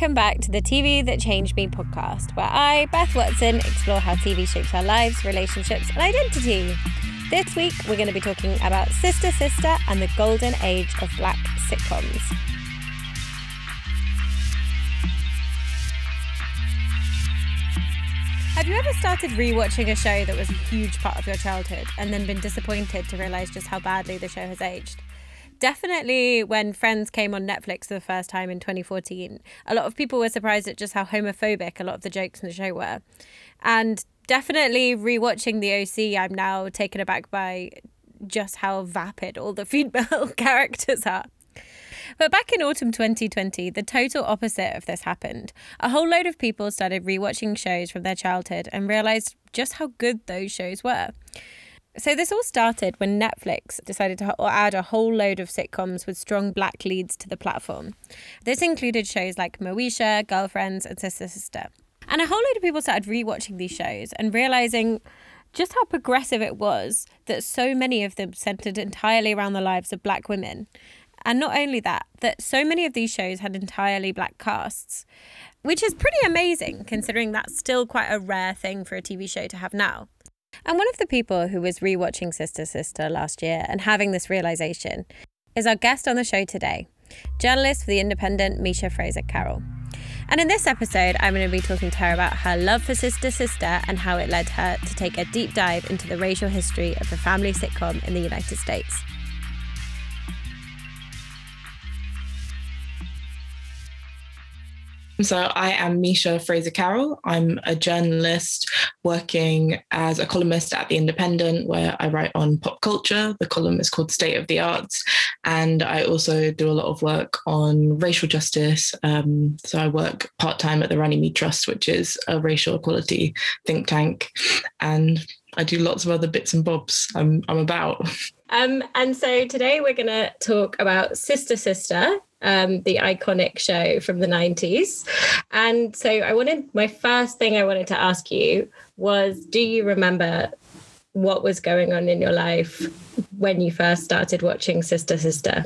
Welcome back to the TV That Changed Me podcast, where I, Beth Watson, explore how TV shapes our lives, relationships, and identity. This week, we're going to be talking about Sister Sister and the golden age of black sitcoms. Have you ever started rewatching a show that was a huge part of your childhood and then been disappointed to realize just how badly the show has aged? Definitely when Friends came on Netflix for the first time in 2014, a lot of people were surprised at just how homophobic a lot of the jokes in the show were. And definitely rewatching The OC, I'm now taken aback by just how vapid all the female characters are. But back in autumn 2020, the total opposite of this happened. A whole load of people started rewatching shows from their childhood and realized just how good those shows were. So, this all started when Netflix decided to add a whole load of sitcoms with strong black leads to the platform. This included shows like Moesha, Girlfriends, and Sister Sister. And a whole load of people started rewatching these shows and realizing just how progressive it was that so many of them centered entirely around the lives of black women. And not only that, that so many of these shows had entirely black casts, which is pretty amazing considering that's still quite a rare thing for a TV show to have now. And one of the people who was rewatching Sister Sister last year and having this realization is our guest on the show today, journalist for The Independent, Misha Fraser Carroll. And in this episode, I'm going to be talking to her about her love for Sister Sister and how it led her to take a deep dive into the racial history of the family sitcom in the United States. So I am Misha Fraser Carroll. I'm a journalist working as a columnist at The Independent, where I write on pop culture. The column is called State of the Arts. And I also do a lot of work on racial justice. Um, so I work part time at the Runnymede Trust, which is a racial equality think tank. And I do lots of other bits and bobs I'm, I'm about. Um, and so today we're going to talk about Sister Sister, um, the iconic show from the 90s. And so I wanted, my first thing I wanted to ask you was do you remember what was going on in your life when you first started watching Sister Sister?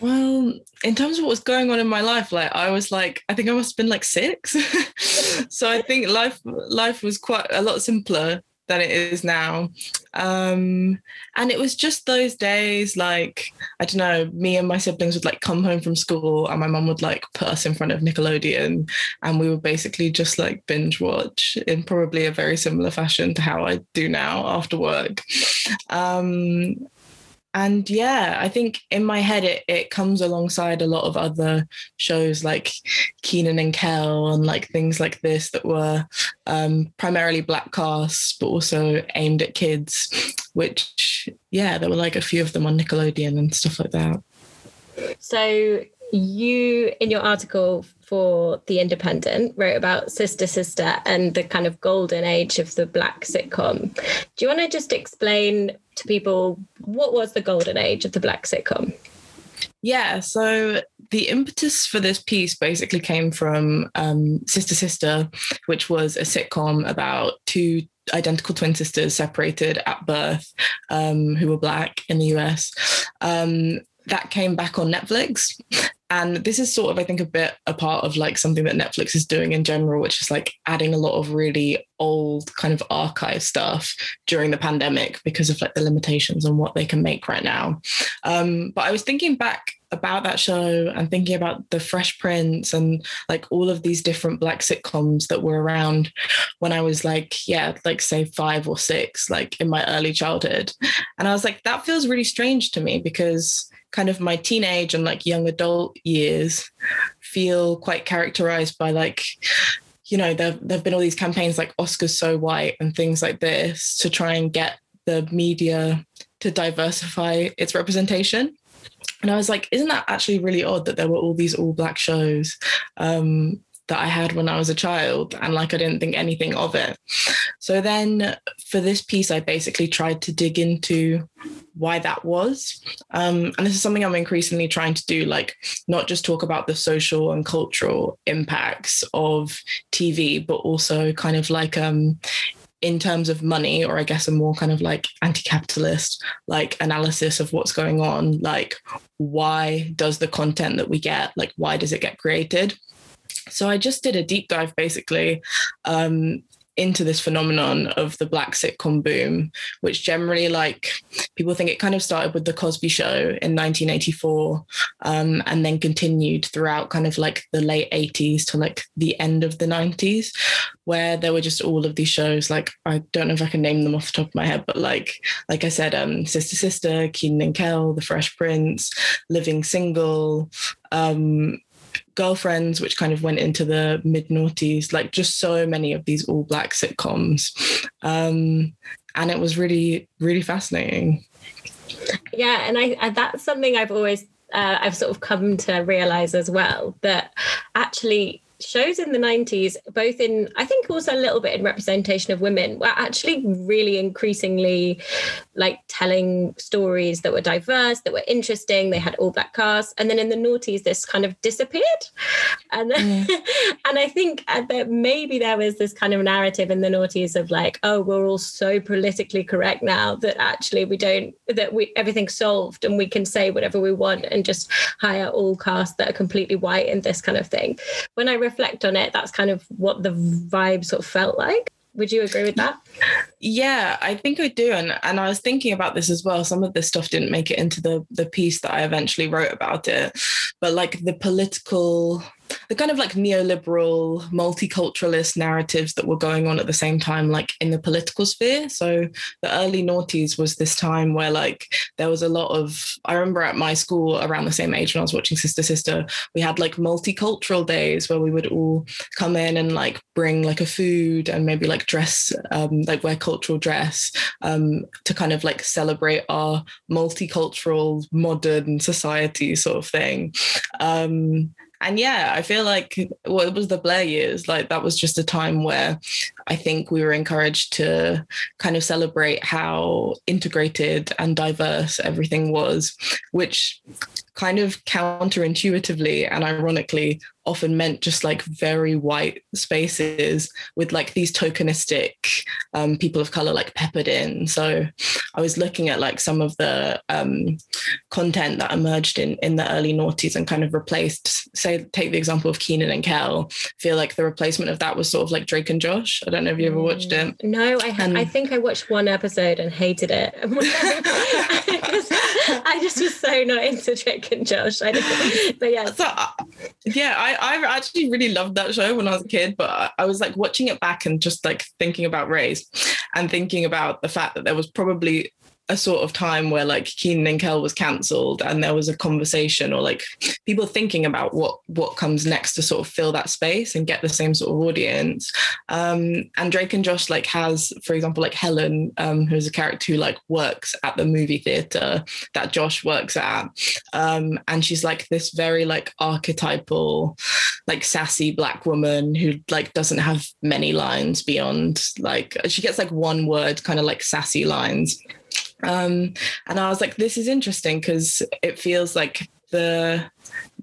Well, in terms of what was going on in my life, like I was like, I think I must have been like six. so I think life life was quite a lot simpler than it is now. Um, and it was just those days, like, I don't know, me and my siblings would like come home from school and my mum would like put us in front of Nickelodeon and we would basically just like binge watch in probably a very similar fashion to how I do now after work. Um, and yeah, I think in my head it it comes alongside a lot of other shows like Kenan and Kel and like things like this that were um, primarily black casts, but also aimed at kids. Which yeah, there were like a few of them on Nickelodeon and stuff like that. So you in your article for The Independent wrote about Sister Sister and the kind of golden age of the black sitcom. Do you want to just explain to people what was the golden age of the black sitcom? Yeah, so the impetus for this piece basically came from um, Sister Sister, which was a sitcom about two identical twin sisters separated at birth um, who were black in the US. Um, that came back on Netflix. And this is sort of, I think, a bit a part of like something that Netflix is doing in general, which is like adding a lot of really old kind of archive stuff during the pandemic because of like the limitations on what they can make right now. Um, but I was thinking back about that show and thinking about the Fresh Prince and like all of these different black sitcoms that were around when I was like, yeah, like say five or six, like in my early childhood. And I was like, that feels really strange to me because kind of my teenage and like young adult years feel quite characterized by like you know there there've been all these campaigns like Oscars so white and things like this to try and get the media to diversify its representation. And I was like, isn't that actually really odd that there were all these all black shows? Um, that I had when I was a child and like I didn't think anything of it. So then for this piece, I basically tried to dig into why that was. Um, and this is something I'm increasingly trying to do, like not just talk about the social and cultural impacts of TV, but also kind of like um, in terms of money, or I guess a more kind of like anti-capitalist like analysis of what's going on, like why does the content that we get, like why does it get created? So I just did a deep dive basically um, into this phenomenon of the black sitcom boom, which generally, like, people think it kind of started with The Cosby Show in 1984 um, and then continued throughout kind of like the late 80s to like the end of the 90s, where there were just all of these shows. Like, I don't know if I can name them off the top of my head, but like, like I said, um, Sister Sister, Kenan and Kel, The Fresh Prince, Living Single. Um, girlfriends which kind of went into the mid noughties like just so many of these all black sitcoms. Um, and it was really really fascinating. Yeah and I, I that's something i've always uh, i've sort of come to realize as well that actually shows in the 90s, both in, I think also a little bit in representation of women, were actually really increasingly like telling stories that were diverse, that were interesting. They had all black casts. And then in the noughties, this kind of disappeared. And, then, mm. and I think uh, that maybe there was this kind of narrative in the noughties of like, oh, we're all so politically correct now that actually we don't, that we everything's solved and we can say whatever we want and just hire all casts that are completely white and this kind of thing. When I reflect on it, that's kind of what the vibe sort of felt like. Would you agree with that? Yeah, I think I do. And and I was thinking about this as well. Some of this stuff didn't make it into the the piece that I eventually wrote about it. But like the political the kind of like neoliberal multiculturalist narratives that were going on at the same time like in the political sphere. So the early noughties was this time where like there was a lot of i remember at my school around the same age when i was watching sister sister we had like multicultural days where we would all come in and like bring like a food and maybe like dress um, like wear cultural dress um, to kind of like celebrate our multicultural modern society sort of thing. Um, and yeah, I feel like well, it was the Blair years. Like that was just a time where I think we were encouraged to kind of celebrate how integrated and diverse everything was, which kind of counterintuitively and ironically often meant just like very white spaces with like these tokenistic um, people of color like peppered in. So I was looking at like some of the um, content that emerged in in the early noughties and kind of replaced. Say, take the example of Kenan and Kel. I feel like the replacement of that was sort of like Drake and Josh. I don't know if you ever watched it. Mm. No, I ha- I think I watched one episode and hated it. I just was so not into Drake and Josh. I didn't, but yeah. So, uh, yeah, I, I actually really loved that show when I was a kid, but I was like watching it back and just like thinking about race and thinking about the fact that there was probably a sort of time where like Kenan and Kel was cancelled and there was a conversation or like people thinking about what what comes next to sort of fill that space and get the same sort of audience. Um, and Drake and Josh like has, for example, like Helen, um, who's a character who like works at the movie theater that Josh works at. Um, and she's like this very like archetypal, like sassy black woman who like doesn't have many lines beyond like she gets like one word kind of like sassy lines um, and I was like, this is interesting because it feels like the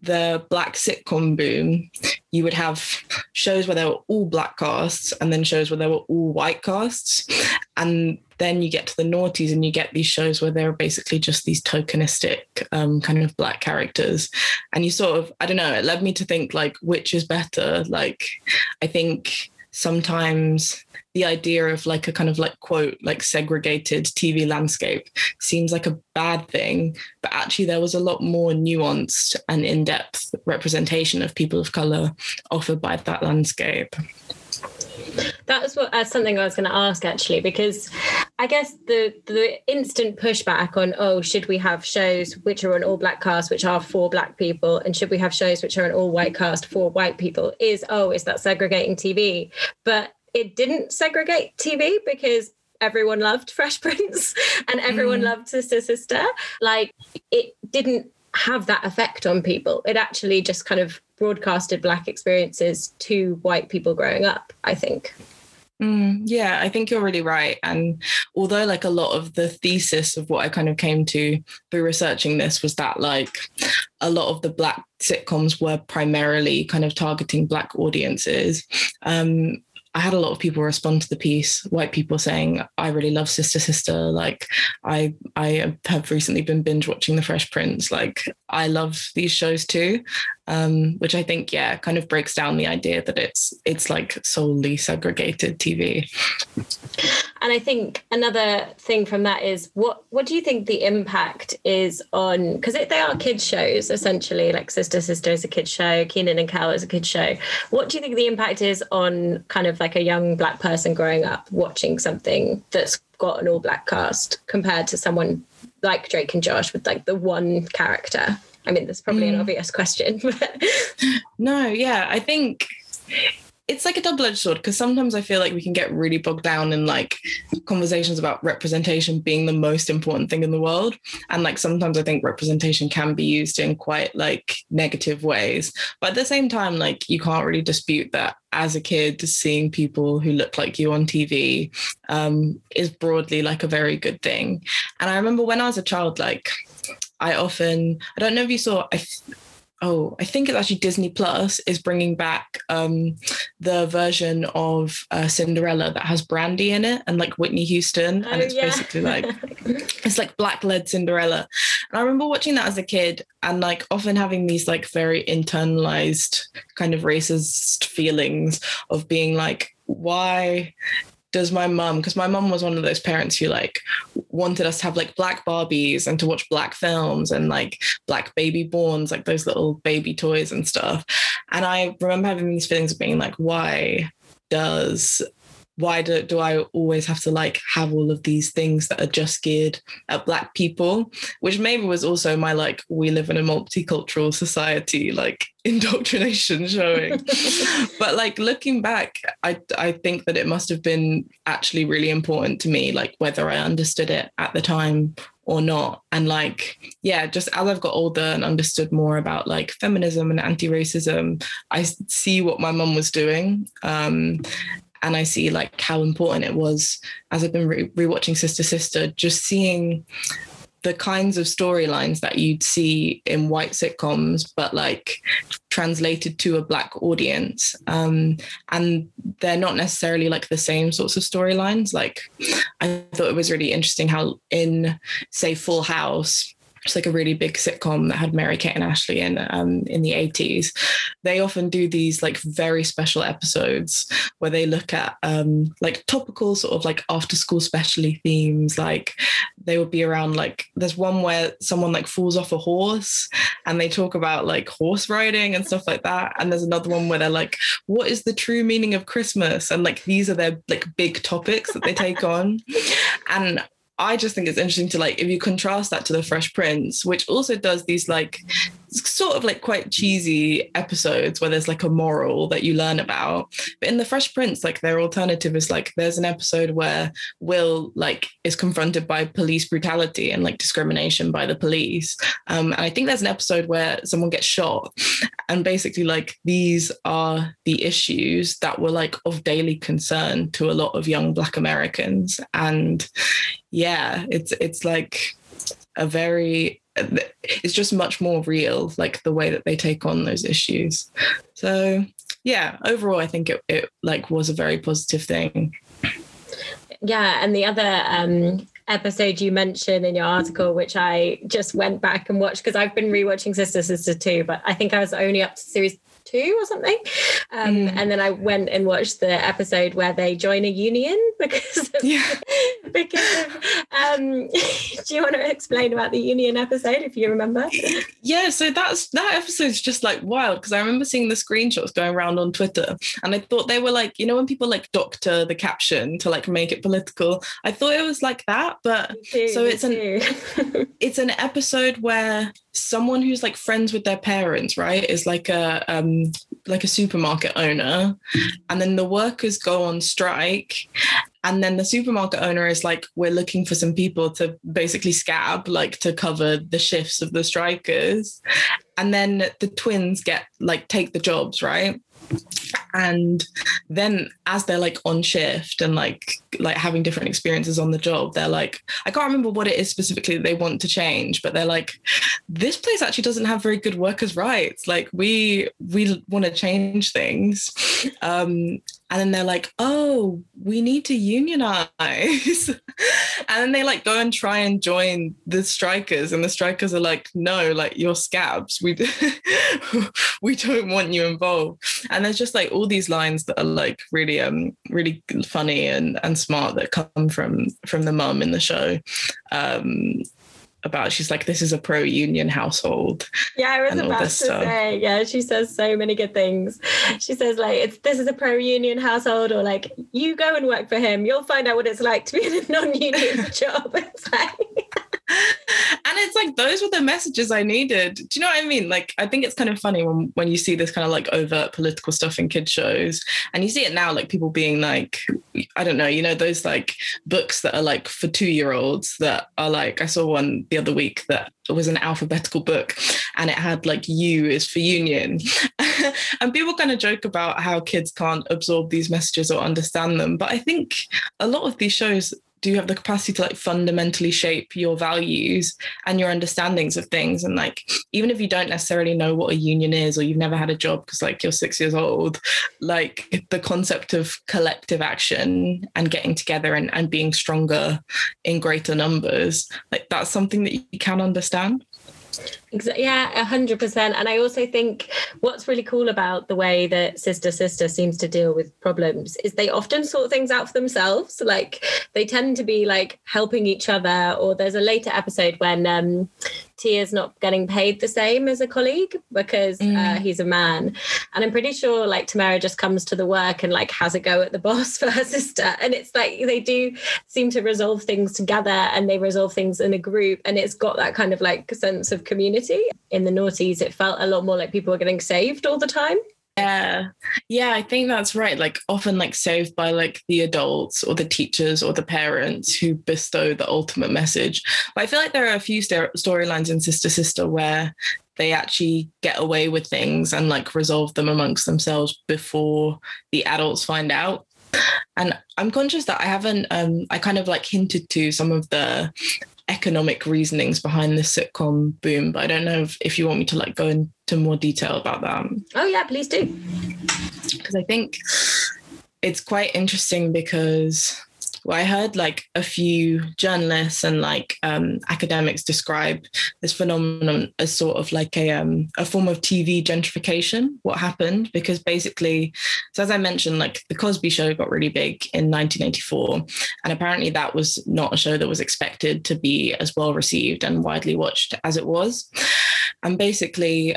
the black sitcom boom, you would have shows where there were all black casts and then shows where there were all white casts. And then you get to the noughties and you get these shows where they're basically just these tokenistic um, kind of black characters. And you sort of, I don't know, it led me to think like, which is better? Like, I think sometimes the idea of like a kind of like quote like segregated TV landscape seems like a bad thing, but actually there was a lot more nuanced and in-depth representation of people of color offered by that landscape. That was what uh, something I was going to ask actually, because I guess the the instant pushback on oh should we have shows which are an all black cast which are for black people and should we have shows which are an all white cast for white people is oh is that segregating TV? But it didn't segregate TV because everyone loved Fresh Prince and everyone mm. loved Sister Sister. Like it didn't have that effect on people. It actually just kind of broadcasted black experiences to white people growing up, I think. Mm, yeah, I think you're really right. And although, like, a lot of the thesis of what I kind of came to through researching this was that, like, a lot of the Black sitcoms were primarily kind of targeting Black audiences. Um, I had a lot of people respond to the piece, white people saying, I really love Sister Sister. Like I I have recently been binge watching The Fresh Prince. Like I love these shows too. Um, which I think, yeah, kind of breaks down the idea that it's it's like solely segregated TV. And I think another thing from that is what what do you think the impact is on because they are kids shows essentially, like Sister Sister is a kids show, Kenan and Kel is a kids show. What do you think the impact is on kind of like a young black person growing up watching something that's got an all black cast compared to someone like Drake and Josh with like the one character? I mean, that's probably mm. an obvious question. But... no, yeah, I think it's like a double-edged sword because sometimes I feel like we can get really bogged down in like conversations about representation being the most important thing in the world. And like sometimes I think representation can be used in quite like negative ways. But at the same time, like you can't really dispute that as a kid, seeing people who look like you on TV um, is broadly like a very good thing. And I remember when I was a child, like I often, I don't know if you saw, I, oh, I think it's actually Disney Plus is bringing back um, the version of uh, Cinderella that has Brandy in it and like Whitney Houston, oh, and it's yeah. basically like it's like black led Cinderella. And I remember watching that as a kid and like often having these like very internalized kind of racist feelings of being like, why does my mum because my mum was one of those parents who like wanted us to have like black barbies and to watch black films and like black baby borns like those little baby toys and stuff. And i remember having these feelings of being like why does why do, do I always have to like have all of these things that are just geared at black people? Which maybe was also my like, we live in a multicultural society, like indoctrination showing. but like looking back, I I think that it must have been actually really important to me, like whether I understood it at the time or not. And like, yeah, just as I've got older and understood more about like feminism and anti-racism, I see what my mum was doing. Um, and I see like how important it was as I've been re- rewatching Sister Sister, just seeing the kinds of storylines that you'd see in white sitcoms, but like translated to a black audience. Um, and they're not necessarily like the same sorts of storylines. Like I thought it was really interesting how in say Full House, it's like a really big sitcom that had Mary Kate and Ashley in um, in the 80s. They often do these like very special episodes where they look at um, like topical sort of like after school specialty themes. Like they would be around like there's one where someone like falls off a horse and they talk about like horse riding and stuff like that. And there's another one where they're like, what is the true meaning of Christmas? And like these are their like big topics that they take on. And I just think it's interesting to like if you contrast that to the Fresh Prince, which also does these like sort of like quite cheesy episodes where there's like a moral that you learn about. But in the Fresh Prince, like their alternative is like there's an episode where Will like is confronted by police brutality and like discrimination by the police. Um, and I think there's an episode where someone gets shot, and basically like these are the issues that were like of daily concern to a lot of young Black Americans. And yeah, it's it's like a very it's just much more real, like the way that they take on those issues. So yeah, overall, I think it, it like was a very positive thing. Yeah, and the other um, episode you mentioned in your article, which I just went back and watched because I've been rewatching Sister Sister too, but I think I was only up to series two or something. Um, mm. And then I went and watched the episode where they join a union because of, yeah. because of, um, do you want to explain about the union episode if you remember? Yeah, so that's that episode's just like wild because I remember seeing the screenshots going around on Twitter and I thought they were like, you know, when people like doctor the caption to like make it political, I thought it was like that, but too, so it's an it's an episode where someone who's like friends with their parents, right, is like a um like a supermarket owner, and then the workers go on strike, and then the supermarket owner is like, we're looking for some people to basically scab, like to cover the shifts of the strikers, and then the twins get like take the jobs, right? And then as they're like on shift and like like having different experiences on the job they're like i can't remember what it is specifically that they want to change but they're like this place actually doesn't have very good workers rights. Like we we want to change things. Um and then they're like, "Oh, we need to unionize," and then they like go and try and join the strikers, and the strikers are like, "No, like you're scabs. We we don't want you involved." And there's just like all these lines that are like really um really funny and and smart that come from from the mum in the show. Um, about she's like this is a pro union household. Yeah i was about to stuff. say yeah she says so many good things. She says like it's this is a pro union household or like you go and work for him. You'll find out what it's like to be in a non-union job. It's like and it's like those were the messages I needed. Do you know what I mean? Like I think it's kind of funny when when you see this kind of like overt political stuff in kids shows, and you see it now, like people being like, I don't know, you know, those like books that are like for two year olds that are like I saw one the other week that was an alphabetical book, and it had like U is for union, and people kind of joke about how kids can't absorb these messages or understand them, but I think a lot of these shows do have the capacity to like fundamentally shape your values and your understandings of things? And like even if you don't necessarily know what a union is or you've never had a job because like you're six years old like the concept of collective action and getting together and, and being stronger in greater numbers like that's something that you can understand yeah, a hundred percent. And I also think what's really cool about the way that Sister Sister seems to deal with problems is they often sort things out for themselves. Like they tend to be like helping each other. Or there's a later episode when um, Tia's not getting paid the same as a colleague because uh, mm. uh, he's a man. And I'm pretty sure like Tamara just comes to the work and like has a go at the boss for her sister. And it's like they do seem to resolve things together and they resolve things in a group. And it's got that kind of like sense of community. In the noughties, it felt a lot more like people were getting saved all the time. Yeah. Yeah, I think that's right. Like often like saved by like the adults or the teachers or the parents who bestow the ultimate message. But I feel like there are a few st- storylines in Sister Sister where they actually get away with things and like resolve them amongst themselves before the adults find out. And I'm conscious that I haven't um I kind of like hinted to some of the economic reasonings behind the sitcom boom, but I don't know if, if you want me to like go into more detail about that. Oh yeah, please do. Because I think it's quite interesting because well, I heard like a few journalists and like um, academics describe this phenomenon as sort of like a um, a form of TV gentrification. What happened because basically, so as I mentioned, like the Cosby Show got really big in 1984, and apparently that was not a show that was expected to be as well received and widely watched as it was. And basically,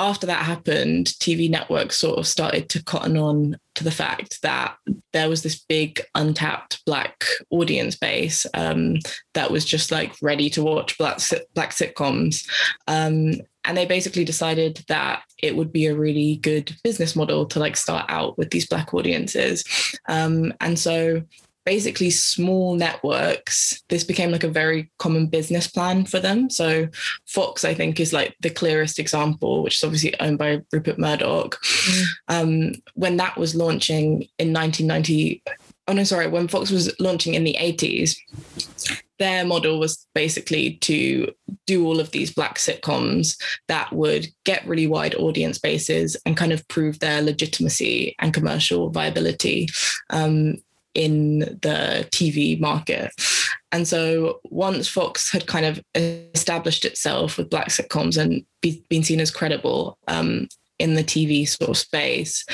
after that happened, TV networks sort of started to cotton on to the fact that there was this big untapped black audience base um, that was just like ready to watch black black sitcoms. Um, and they basically decided that it would be a really good business model to like start out with these black audiences. Um, and so basically small networks this became like a very common business plan for them. So fox i think is like the clearest example which is obviously owned by rupert murdoch. Mm. um, when that was launching in 1990 oh no sorry when fox was launching in the 80s their model was basically to do all of these black sitcoms that would get really wide audience bases and kind of prove their legitimacy and commercial viability. Um, in the TV market. And so once Fox had kind of established itself with black sitcoms and be, been seen as credible um, in the TV sort of space,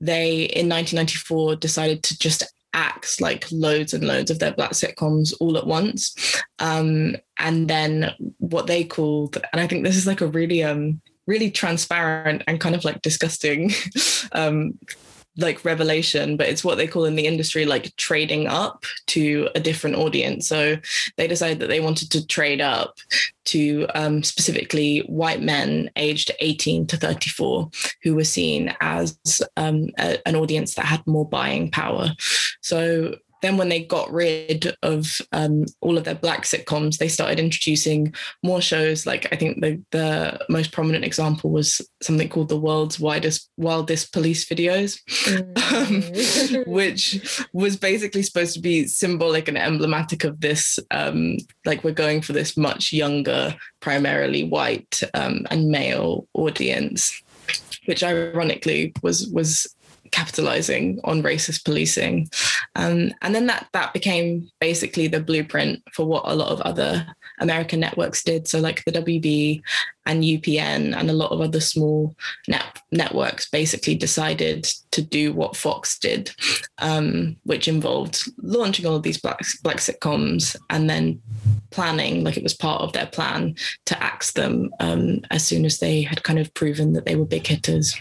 they in 1994 decided to just axe like loads and loads of their black sitcoms all at once. Um, and then what they called, and I think this is like a really um really transparent and kind of like disgusting um like revelation, but it's what they call in the industry like trading up to a different audience. So they decided that they wanted to trade up to um, specifically white men aged 18 to 34 who were seen as um, a, an audience that had more buying power. So then, when they got rid of um, all of their black sitcoms, they started introducing more shows. Like I think the the most prominent example was something called the world's widest wildest police videos, mm. um, which was basically supposed to be symbolic and emblematic of this. Um, like we're going for this much younger, primarily white um, and male audience, which ironically was was capitalizing on racist policing. Um, and then that that became basically the blueprint for what a lot of other American networks did. So like the WB and UPN and a lot of other small net- networks basically decided to do what Fox did, um, which involved launching all of these black, black sitcoms and then planning, like it was part of their plan, to axe them um, as soon as they had kind of proven that they were big hitters.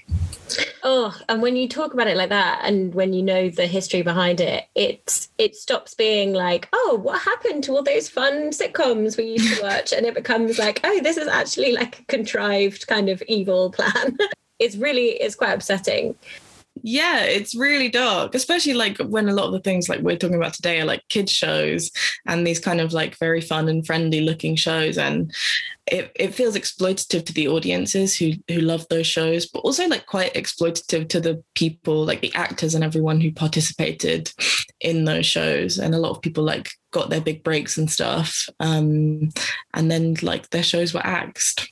Oh, and when you talk about it like that, and when you know the history behind it, it it stops being like, oh, what happened to all those fun sitcoms we used to watch, and it becomes like, oh, this is actually like a contrived kind of evil plan. it's really it's quite upsetting yeah it's really dark especially like when a lot of the things like we're talking about today are like kids shows and these kind of like very fun and friendly looking shows and it, it feels exploitative to the audiences who who love those shows but also like quite exploitative to the people like the actors and everyone who participated in those shows and a lot of people like got their big breaks and stuff um and then like their shows were axed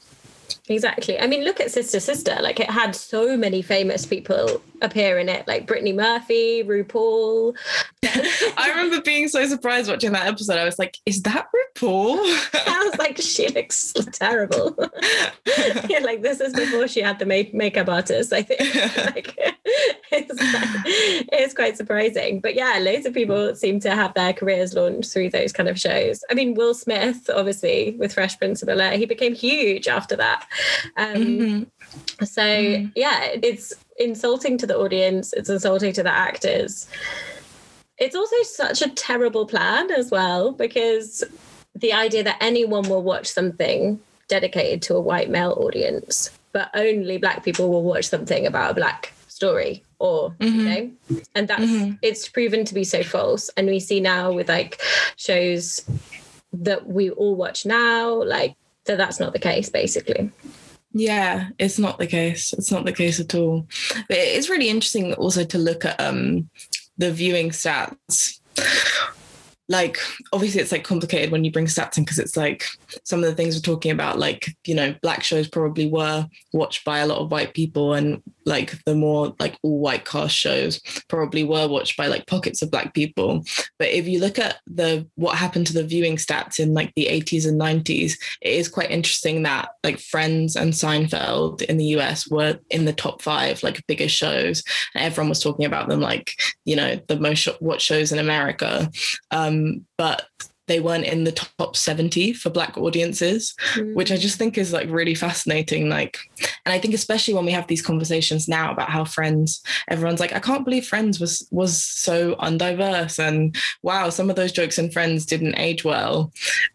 Exactly. I mean, look at Sister Sister. Like it had so many famous people appear in it, like Brittany Murphy, RuPaul. I remember being so surprised watching that episode. I was like, "Is that RuPaul?" I was like, "She looks terrible." yeah, like this is before she had the make- makeup artist. I think like, it's, it's quite surprising. But yeah, loads of people seem to have their careers launched through those kind of shows. I mean, Will Smith, obviously, with Fresh Prince of Bel Air, he became huge after that. Um, mm-hmm. So mm-hmm. yeah, it's insulting to the audience. It's insulting to the actors. It's also such a terrible plan as well because the idea that anyone will watch something dedicated to a white male audience, but only black people will watch something about a black story or mm-hmm. you know and that's mm-hmm. it's proven to be so false and we see now with like shows that we all watch now like that that's not the case basically yeah, it's not the case. It's not the case at all. But it's really interesting also to look at um, the viewing stats like obviously it's like complicated when you bring stats in because it's like some of the things we're talking about like you know black shows probably were watched by a lot of white people and like the more like all white cast shows probably were watched by like pockets of black people. But if you look at the what happened to the viewing stats in like the 80s and 90s it is quite interesting that like friends and seinfeld in the us were in the top five like biggest shows. And everyone was talking about them like you know the most watched shows in america. Um, but they weren't in the top 70 for black audiences mm. which i just think is like really fascinating like and i think especially when we have these conversations now about how friends everyone's like i can't believe friends was was so undiverse and wow some of those jokes in friends didn't age well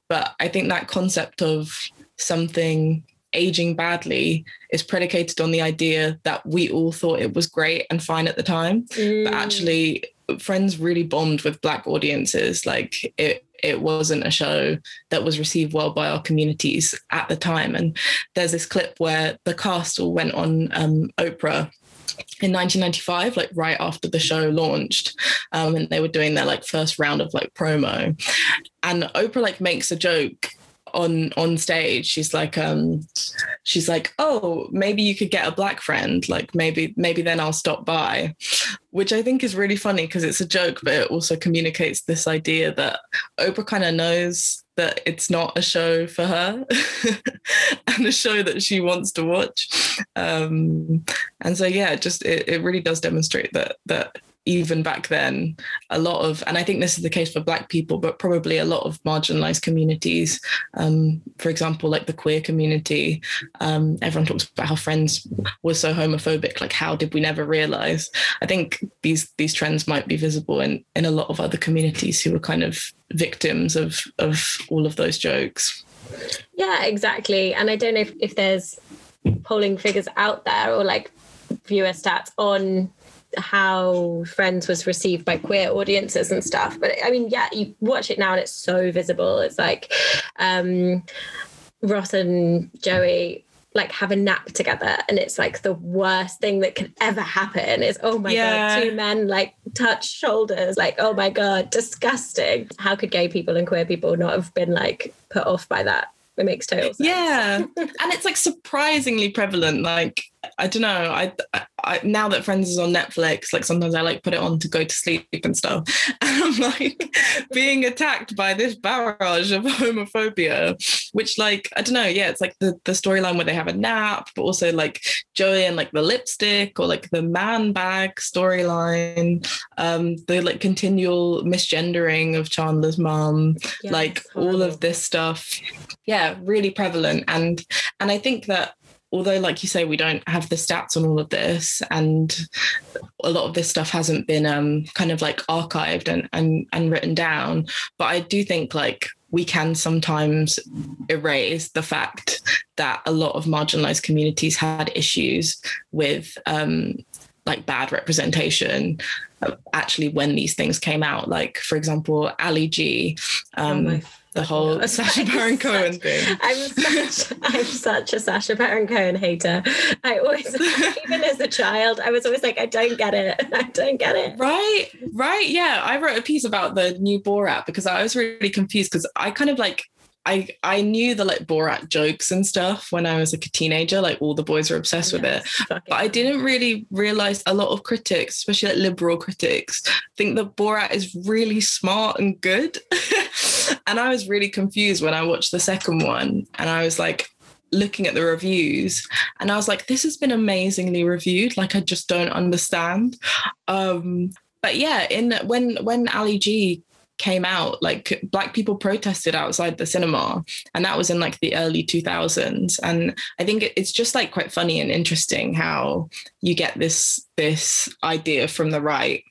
but i think that concept of something aging badly is predicated on the idea that we all thought it was great and fine at the time mm. but actually Friends really bombed with black audiences. Like it it wasn't a show that was received well by our communities at the time. And there's this clip where the cast all went on um, Oprah in 1995 like right after the show launched um, and they were doing their like first round of like promo and oprah like makes a joke on on stage she's like um she's like oh maybe you could get a black friend like maybe maybe then i'll stop by. Which i think is really funny because it's a joke but it also communicates this idea that oprah kind of knows that it's not a show for her and a show that she wants to watch. Um and so yeah just it, it really does demonstrate that that even back then, a lot of, and I think this is the case for Black people, but probably a lot of marginalized communities, um, for example, like the queer community, um, everyone talks about how Friends was so homophobic. Like, how did we never realize? I think these these trends might be visible in in a lot of other communities who were kind of victims of of all of those jokes. Yeah, exactly. And I don't know if, if there's polling figures out there or like viewer stats on how Friends was received by queer audiences and stuff. But I mean, yeah, you watch it now and it's so visible. It's like um, Ross and Joey like have a nap together and it's like the worst thing that could ever happen is oh my yeah. god two men like touch shoulders like oh my god disgusting how could gay people and queer people not have been like put off by that it makes total sense. Yeah. and it's like surprisingly prevalent. Like, I don't know. I I, now that Friends is on Netflix, like sometimes I like put it on to go to sleep and stuff. And I'm like being attacked by this barrage of homophobia, which like, I don't know, yeah, it's like the, the storyline where they have a nap, but also like Joey and like the lipstick or like the man bag storyline, um, the like continual misgendering of Chandler's mom, yes, like all of this stuff. Yeah, really prevalent. And and I think that although like you say we don't have the stats on all of this and a lot of this stuff hasn't been um, kind of like archived and, and and written down but i do think like we can sometimes erase the fact that a lot of marginalized communities had issues with um, like bad representation actually when these things came out. Like for example ali g um, oh the whole yeah. Sacha Baron Cohen thing. I'm such, I'm such a Sacha Baron Cohen hater. I always, even as a child, I was always like, I don't get it. I don't get it. Right, right. Yeah. I wrote a piece about the new Borat because I was really confused because I kind of like I I knew the like Borat jokes and stuff when I was like a teenager. Like all the boys were obsessed yes, with it, but I didn't really realize a lot of critics, especially like liberal critics, think that Borat is really smart and good. And I was really confused when I watched the second one, and I was like, looking at the reviews and I was like, this has been amazingly reviewed. Like I just don't understand. Um, but yeah, in when when Ali G came out like black people protested outside the cinema and that was in like the early 2000s and i think it's just like quite funny and interesting how you get this this idea from the right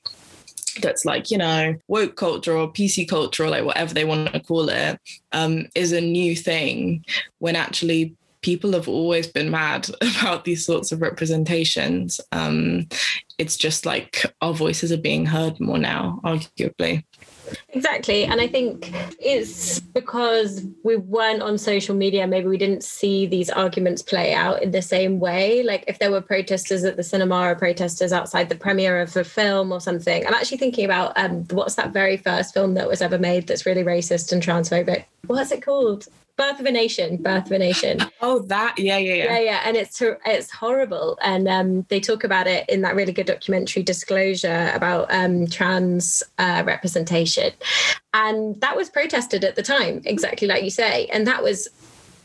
that's like you know woke culture or pc culture or like whatever they want to call it um, is a new thing when actually people have always been mad about these sorts of representations. Um, it's just like our voices are being heard more now arguably Exactly. And I think it's because we weren't on social media, maybe we didn't see these arguments play out in the same way. Like if there were protesters at the cinema or protesters outside the premiere of a film or something. I'm actually thinking about um, what's that very first film that was ever made that's really racist and transphobic? What's it called? Birth of a Nation, Birth of a Nation. Oh, that, yeah, yeah, yeah, yeah, yeah. And it's it's horrible, and um, they talk about it in that really good documentary, Disclosure, about um, trans uh, representation, and that was protested at the time, exactly like you say, and that was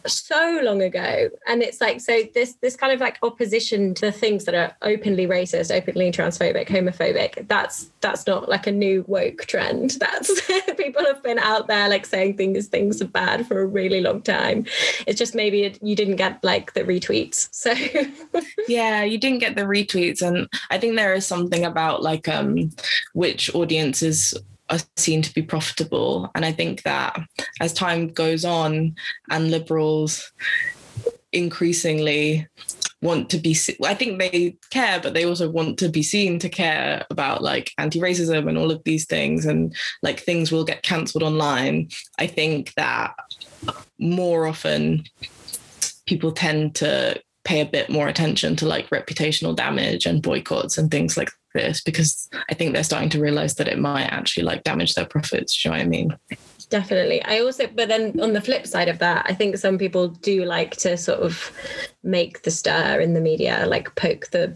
so long ago. And it's like so this this kind of like opposition to things that are openly racist openly transphobic homophobic that's that's not like a new woke trend. That's people have been out there like saying things things are bad for a really long time. It's just maybe it, you didn't get like the retweets. So yeah you didn't get the retweets. And i think there is something about like um which audiences are seen to be profitable. And I think that as time goes on and liberals increasingly want to be i think they care but they also want to be seen to care about like anti-racism and all of these things and like things will get cancelled online i think that more often people tend to pay a bit more attention to like reputational damage and boycotts and things like this because I think they're starting to realize that it might actually like damage their profits. you know what I mean? Definitely. I also, but then on the flip side of that, I think some people do like to sort of make the stir in the media, like poke the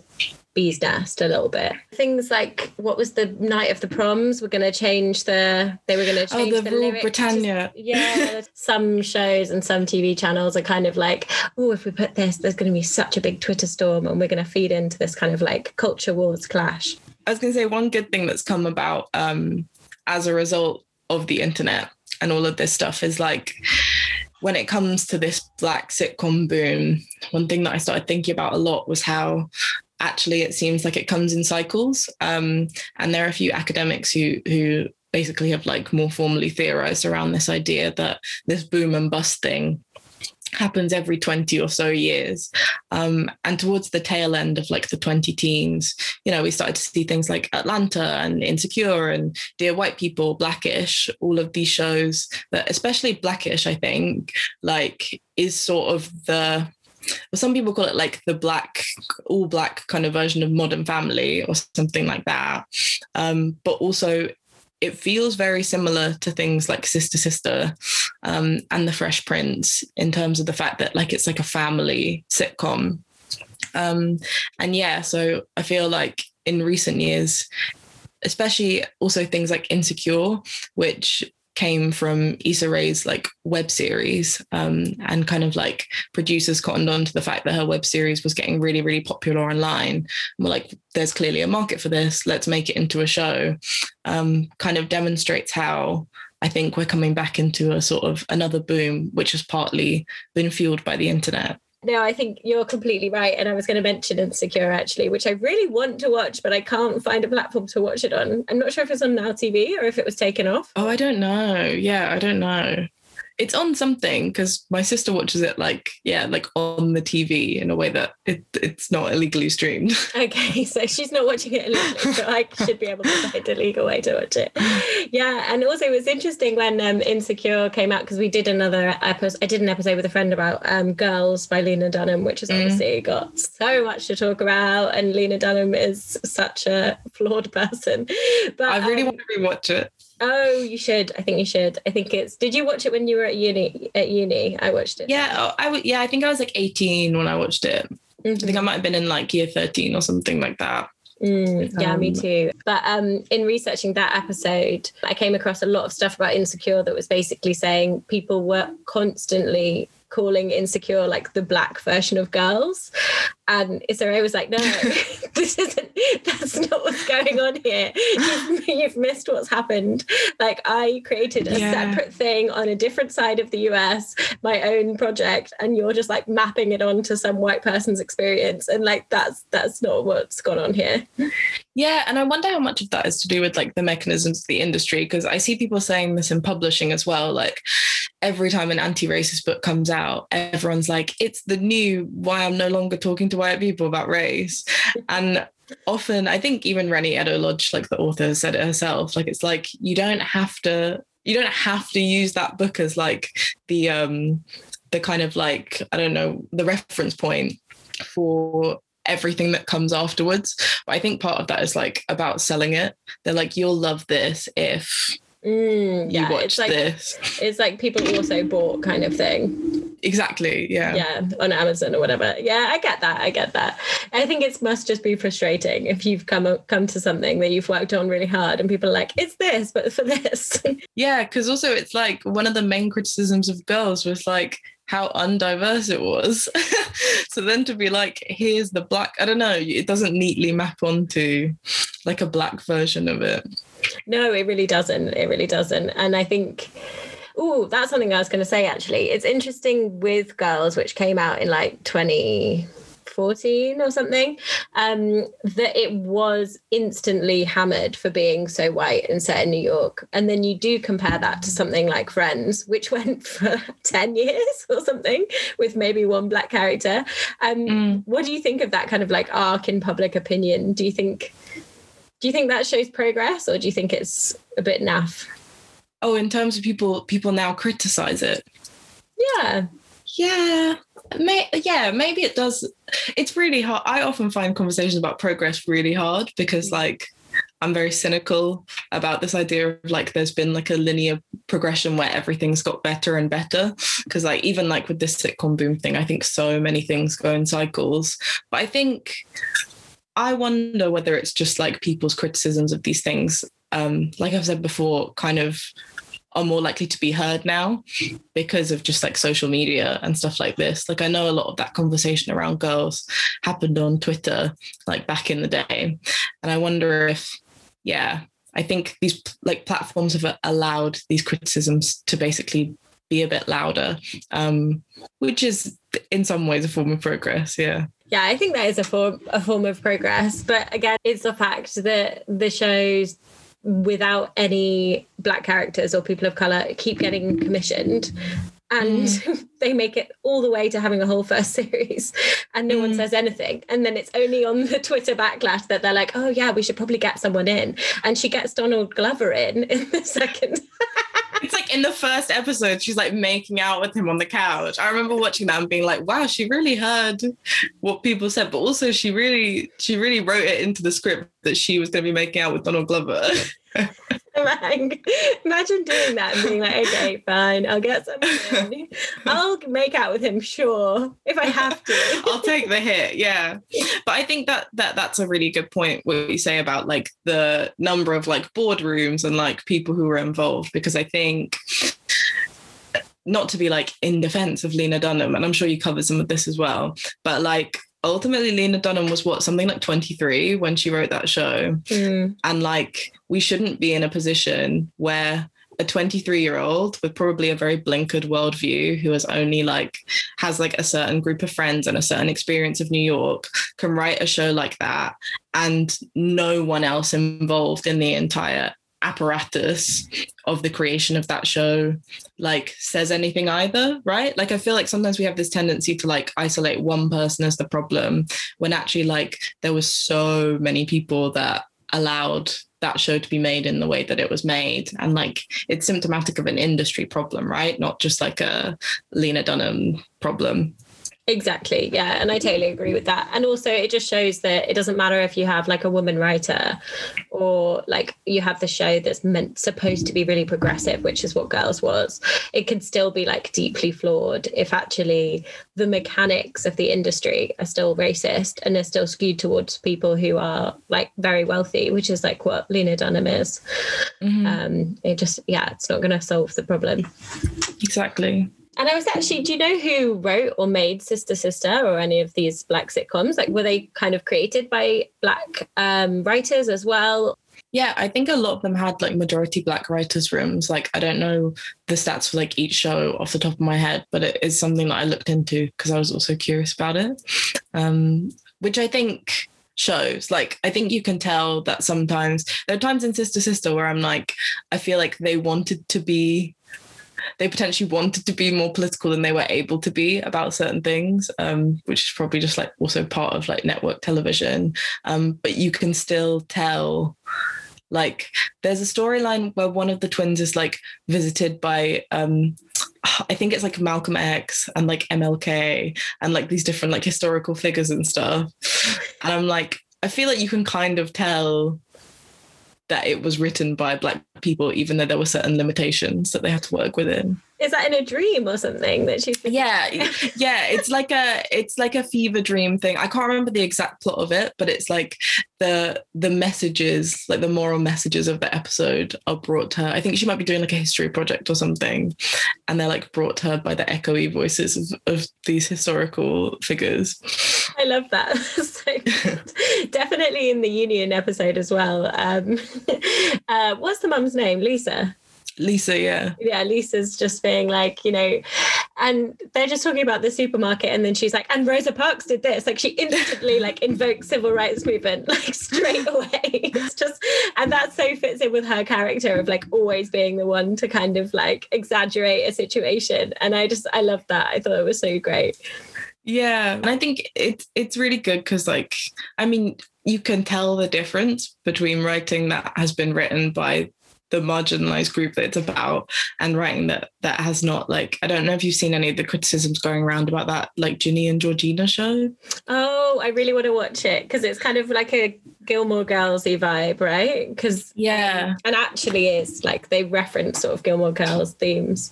bee's nest a little bit. Things like what was the night of the proms? We're going to change the. They were going to change oh, the, the Rule Britannia. yeah, some shows and some TV channels are kind of like, oh, if we put this, there's going to be such a big Twitter storm, and we're going to feed into this kind of like culture wars clash. I was going to say one good thing that's come about um, as a result of the internet and all of this stuff is like when it comes to this black sitcom boom, one thing that I started thinking about a lot was how actually it seems like it comes in cycles. Um, and there are a few academics who who basically have like more formally theorized around this idea that this boom and bust thing happens every 20 or so years. Um, and towards the tail end of like the 20 teens, you know, we started to see things like Atlanta and Insecure and Dear White People, Blackish, all of these shows that, especially Blackish, I think, like is sort of the some people call it like the black, all black kind of version of Modern Family or something like that. Um, but also, it feels very similar to things like Sister Sister um, and The Fresh Prince in terms of the fact that like it's like a family sitcom Um, and yeah, so I feel like in recent years, especially also things like Insecure, which came from Issa Rae's like web series um, and kind of like producers cottoned on to the fact that her web series was getting really, really popular online. And we're like, there's clearly a market for this. Let's make it into a show. Um, kind of demonstrates how I think we're coming back into a sort of another boom, which has partly been fueled by the internet. No, I think you're completely right. And I was going to mention Insecure actually, which I really want to watch, but I can't find a platform to watch it on. I'm not sure if it's on Now TV or if it was taken off. Oh, I don't know. Yeah, I don't know it's on something because my sister watches it like yeah like on the tv in a way that it, it's not illegally streamed. Okay so she's not watching it illegally so i should be able to find a legal way to watch it. Yeah and also it was interesting when um, insecure came out because we did another episode i did an episode with a friend about um, girls by lena dunham which has mm. obviously got so much to talk about and lena dunham is such a flawed person. But i really um, want to rewatch it Oh, you should. I think you should. I think it's. Did you watch it when you were at uni? At uni, I watched it. Yeah, oh, I yeah. I think I was like eighteen when I watched it. Mm-hmm. I think I might have been in like year thirteen or something like that. Mm, yeah, um, me too. But um, in researching that episode, I came across a lot of stuff about Insecure that was basically saying people were constantly calling Insecure like the black version of girls. And Rae was like, no, this isn't, that's not what's going on here. You've, you've missed what's happened. Like, I created a yeah. separate thing on a different side of the US, my own project, and you're just like mapping it onto some white person's experience. And like, that's, that's not what's gone on here. Yeah. And I wonder how much of that is to do with like the mechanisms of the industry, because I see people saying this in publishing as well. Like, every time an anti racist book comes out, everyone's like, it's the new why I'm no longer talking to to white people about race. And often, I think even Reni Eddo-Lodge, like the author, said it herself. Like it's like you don't have to you don't have to use that book as like the um the kind of like I don't know the reference point for everything that comes afterwards. But I think part of that is like about selling it. They're like, you'll love this if Mm, yeah, it's like, this. It's like people also bought kind of thing. Exactly. Yeah. Yeah, on Amazon or whatever. Yeah, I get that. I get that. I think it must just be frustrating if you've come come to something that you've worked on really hard and people are like, it's this, but for this. yeah, because also it's like one of the main criticisms of girls was like how undiverse it was. so then to be like, here's the black, I don't know, it doesn't neatly map onto like a black version of it. No, it really doesn't. It really doesn't. And I think Oh, that's something I was going to say actually. It's interesting with Girls, which came out in like 2014 or something, um, that it was instantly hammered for being so white and set in New York. And then you do compare that to something like Friends, which went for 10 years or something with maybe one black character. Um, mm. What do you think of that kind of like arc in public opinion? Do you think do you think that shows progress or do you think it's a bit naff? Oh, in terms of people people now criticize it. Yeah. Yeah. May, yeah, maybe it does. It's really hard. I often find conversations about progress really hard because like I'm very cynical about this idea of like there's been like a linear progression where everything's got better and better. Because like even like with this sitcom boom thing, I think so many things go in cycles. But I think I wonder whether it's just like people's criticisms of these things, um, like I've said before, kind of are more likely to be heard now because of just like social media and stuff like this. Like I know a lot of that conversation around girls happened on Twitter, like back in the day. And I wonder if, yeah, I think these like platforms have allowed these criticisms to basically be a bit louder, um, which is in some ways a form of progress. Yeah. Yeah, I think that is a form a form of progress. But again, it's the fact that the shows without any black characters or people of color keep getting commissioned and mm. they make it all the way to having a whole first series and no mm. one says anything and then it's only on the twitter backlash that they're like oh yeah we should probably get someone in and she gets donald glover in in the second it's like in the first episode, she's like making out with him on the couch. I remember watching that and being like, wow, she really heard what people said, but also she really, she really wrote it into the script that she was going to be making out with Donald Glover. Imagine doing that and being like, okay, fine, I'll get some. I'll make out with him, sure, if I have to. I'll take the hit, yeah. But I think that that that's a really good point what you say about like the number of like boardrooms and like people who were involved, because I think not to be like in defense of Lena Dunham, and I'm sure you covered some of this as well, but like ultimately Lena Dunham was what something like 23 when she wrote that show. Mm. And like we shouldn't be in a position where a 23 year old with probably a very blinkered worldview who has only like has like a certain group of friends and a certain experience of New York can write a show like that and no one else involved in the entire apparatus of the creation of that show like says anything either right? Like i feel like sometimes we have this tendency to like isolate one person as the problem when actually like there was so many people that allowed that show to be made in the way that it was made. And like it's symptomatic of an industry problem right? Not just like a lena dunham problem Exactly. Yeah. And I totally agree with that. And also, it just shows that it doesn't matter if you have like a woman writer or like you have the show that's meant supposed to be really progressive, which is what Girls was. It can still be like deeply flawed if actually the mechanics of the industry are still racist and they're still skewed towards people who are like very wealthy, which is like what Lena Dunham is. Mm-hmm. Um, it just, yeah, it's not going to solve the problem. Exactly. And I was actually, do you know who wrote or made Sister Sister or any of these black sitcoms? Like, were they kind of created by black um, writers as well? Yeah, I think a lot of them had like majority black writers' rooms. Like, I don't know the stats for like each show off the top of my head, but it is something that I looked into because I was also curious about it. Um, which I think shows. Like, I think you can tell that sometimes there are times in Sister Sister where I'm like, I feel like they wanted to be they potentially wanted to be more political than they were able to be about certain things, um, which is probably just like also part of like network television. Um, but you can still tell like there's a storyline where one of the twins is like visited by um I think it's like Malcolm X and like MLK and like these different like historical figures and stuff. And I'm like, I feel like you can kind of tell that it was written by black people, even though there were certain limitations that they had to work within. Is that in a dream or something that she's? Yeah, yeah. It's like a it's like a fever dream thing. I can't remember the exact plot of it, but it's like the the messages, like the moral messages of the episode, are brought to her. I think she might be doing like a history project or something, and they're like brought to her by the echoey voices of, of these historical figures. I love that. so definitely in the Union episode as well. Um, uh, what's the mum's name? Lisa. Lisa, yeah. Yeah, Lisa's just being like, you know, and they're just talking about the supermarket, and then she's like, and Rosa Parks did this. Like she instantly like invokes civil rights movement, like straight away. It's just and that so fits in with her character of like always being the one to kind of like exaggerate a situation. And I just I love that. I thought it was so great. Yeah. And I think it's it's really good because like I mean, you can tell the difference between writing that has been written by the marginalized group that it's about and writing that that has not like I don't know if you've seen any of the criticisms going around about that like Ginny and Georgina show. Oh, I really want to watch it because it's kind of like a Gilmore Girlsy vibe, right? Because yeah, and actually is like they reference sort of Gilmore Girls themes.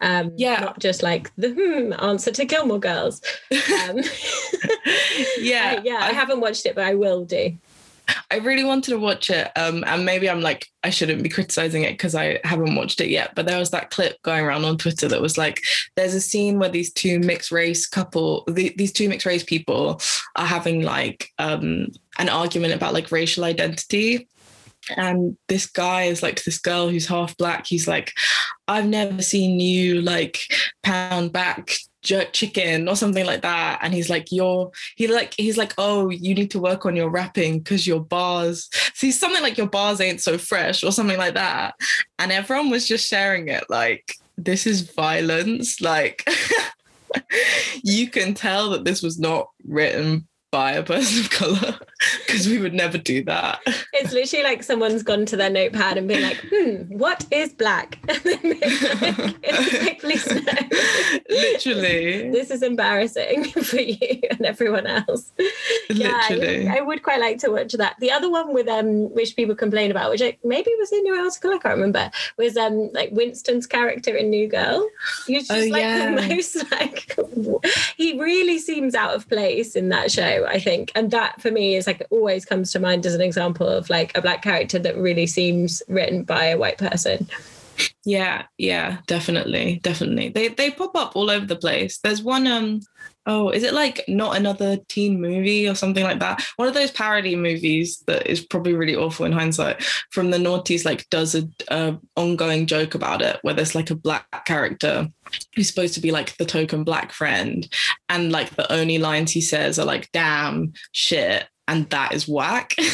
Um, yeah, not just like the hmm, answer to Gilmore Girls. Um, yeah, I, yeah, I, I haven't watched it, but I will do. I really wanted to watch it, um, and maybe I'm like I shouldn't be criticizing it because I haven't watched it yet. But there was that clip going around on Twitter that was like, there's a scene where these two mixed race couple, the, these two mixed race people, are having like um, an argument about like racial identity, and this guy is like to this girl who's half black. He's like, I've never seen you like pound back jerk chicken or something like that. And he's like you're he like he's like oh you need to work on your rapping because your bars see something like your bars ain't so fresh or something like that. And everyone was just sharing it like this is violence like you can tell that this was not written by a person of color because we would never do that. It's literally like someone's gone to their notepad and been like, hmm, what is black? like. Literally. This is embarrassing for you and everyone else. Literally. Yeah, I, I, would quite like to watch that. The other one with um which people complain about, which I, maybe was in your article, I can't remember, was um like Winston's character in New Girl. He's just Oh, like yeah. the most like he really seems out of place in that show, I think. And that for me is like always comes to mind as an example of like a black character that really seems written by a white person. Yeah, yeah, definitely, definitely. They they pop up all over the place. There's one um oh, is it like not another teen movie or something like that? One of those parody movies that is probably really awful in hindsight. From the noughties, like does a, a ongoing joke about it where there's like a black character who's supposed to be like the token black friend, and like the only lines he says are like "damn," "shit." And that is whack.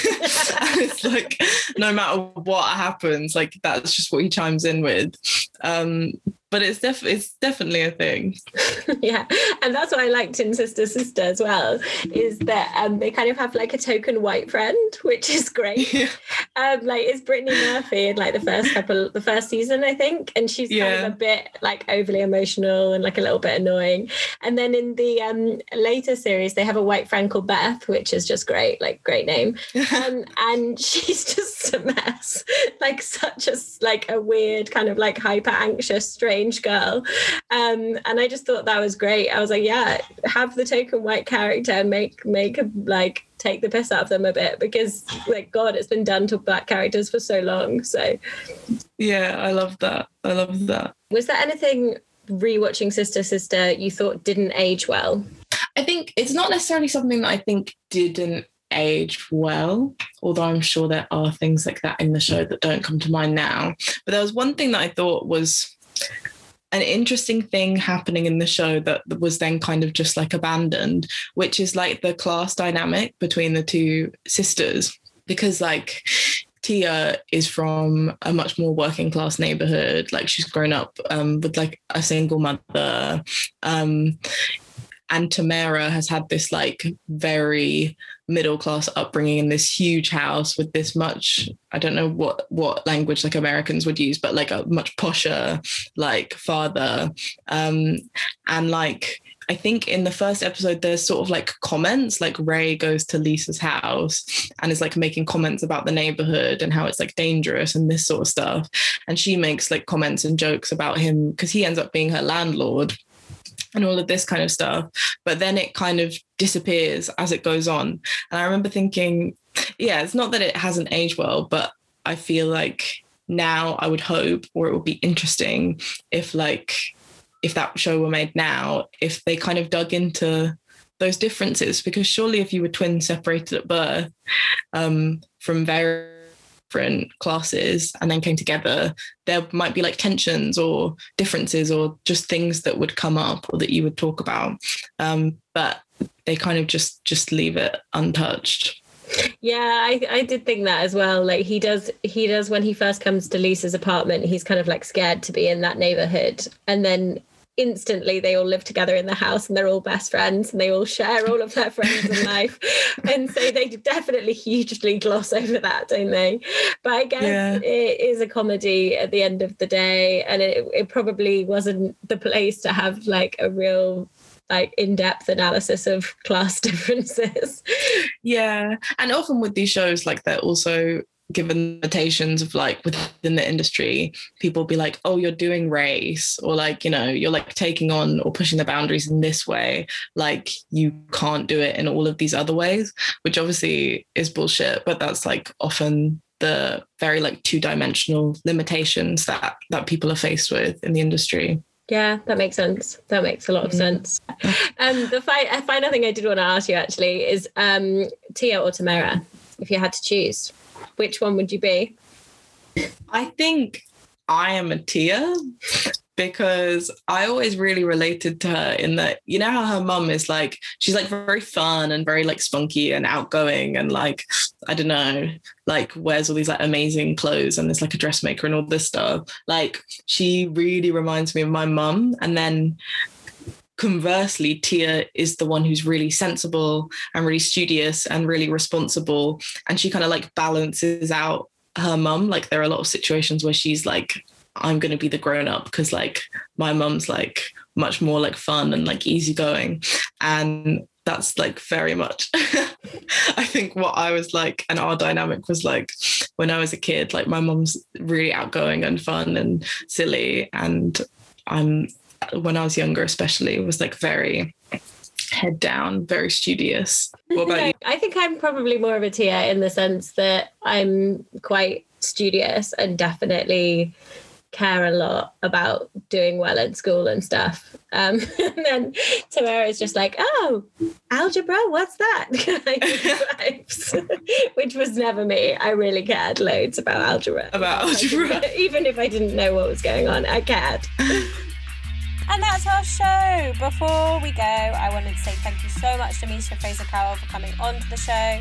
It's like no matter what happens, like that's just what he chimes in with. Um, but it's def it's definitely a thing. yeah, and that's what I liked in Sister Sister as well, is that um, they kind of have like a token white friend, which is great. Yeah. Um, like it's Brittany Murphy in like the first couple, the first season, I think, and she's kind Yeah. of a bit like overly emotional and like a little bit annoying. And then in the um, later series, they have a white friend called Beth, which is just great, like great name. Um, and she's just a mess, like such a like a weird kind of like hyper anxious, strange girl. Um, and I just thought that was great. I was like, yeah, have the token white character, make make a, like take the piss out of them a bit because like God, it's been done to black characters for so long. So Yeah, I love that. I love that. was there anything rewatching Sister Sister you thought didn't age well? I think it's not necessarily something that I think didn't age well, although I'm sure there are things like that in the show that don't come to mind now. But there was one thing that I thought was an interesting thing happening in the show that was then kind of just like abandoned, which is like the class dynamic between the two sisters. Because like Tia is from a much more working class neighborhood. Like she's grown up um, with like a single mother. Um, and Tamera has had this like very middle class upbringing in this huge house with this much I don't know what what language like Americans would use, but like a much posher like father, um, and like. I think in the first episode, there's sort of like comments, like Ray goes to Lisa's house and is like making comments about the neighborhood and how it's like dangerous and this sort of stuff. And she makes like comments and jokes about him because he ends up being her landlord and all of this kind of stuff. But then it kind of disappears as it goes on. And I remember thinking, yeah, it's not that it hasn't aged well, but I feel like now I would hope, or it would be interesting if like if that show were made now, if they kind of dug into those differences, because surely if you were twins separated at birth um, from very different classes and then came together, there might be like tensions or differences or just things that would come up or that you would talk about. Um, but they kind of just just leave it untouched. Yeah, I, I did think that as well. Like he does, he does when he first comes to Lisa's apartment. He's kind of like scared to be in that neighborhood, and then instantly they all live together in the house and they're all best friends and they all share all of their friends in life and so they definitely hugely gloss over that don't they but i guess Yeah. it is a comedy at the end of the day and it, it probably wasn't the place to have like a real like in-depth analysis of class differences Yeah. And often with these shows, like they're also given limitations of like within the industry, people be like, oh, you're doing race, or like, you know, you're like taking on or pushing the boundaries in this way. Like you can't do it in all of these other ways, which obviously is bullshit, but that's like often the very like two-dimensional limitations that that people are faced with in the industry. Yeah, that makes sense. That makes a lot of Mm. sense. Um, the fi- final thing I did want to ask you actually is um, Tia or Tamera, if you had to choose, which one would you be? I think I am a Tia because I always really related to her in that, you know, how her mum is like, she's like very fun and very like spunky and outgoing and like, I don't know, like wears all these like amazing clothes and is like a dressmaker and all this stuff. Like, she really reminds me of my mum. And then conversely, Tia is the one who's really sensible and really studious and really responsible. And she kind of like balances out her mum. Like there are a lot of situations where she's like, I'm going to be the grown up because like my mum's like much more like fun and like easygoing. And that's like very much I think what I was like and our dynamic was like when I was a kid like my mom's really outgoing and fun and silly and I'm when I was younger especially was like very head down very studious what about you I think I'm probably more of a Tia in the sense that I'm quite studious and definitely care a lot about doing well at school and stuff. Um, and then Tamera is just like, oh, algebra, what's that? Which was never me. I really cared loads about algebra. About algebra. Even if I didn't know what was going on, I cared. And that's our show. Before we go, I wanted to say thank you so much to Micha Frazer Carroll for coming on to the show.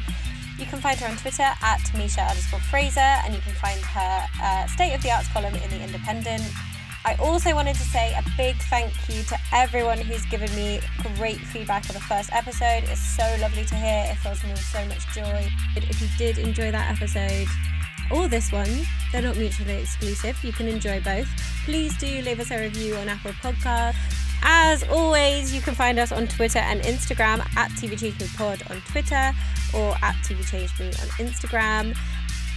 You can find her on Twitter at Micha underscore Frazer, and you can find her uh, State of the Arts column in The Independent. I also wanted to say a big thank you to everyone who's given me great feedback on the first episode. It's so lovely to hear. It fills me with so much joy. If you did enjoy that episode, or this one, they're not mutually exclusive. You can enjoy both. Please do leave us a review on Apple Podcast. As always, you can find us on Twitter and Instagram at TV Pod on Twitter or at TV Change Me on Instagram.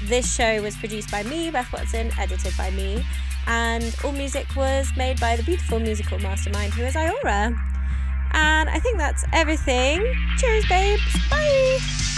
This show was produced by me, Beth Watson, edited by me, and all music was made by the beautiful musical mastermind who is Iora. And I think that's everything. Cheers, babes. Bye.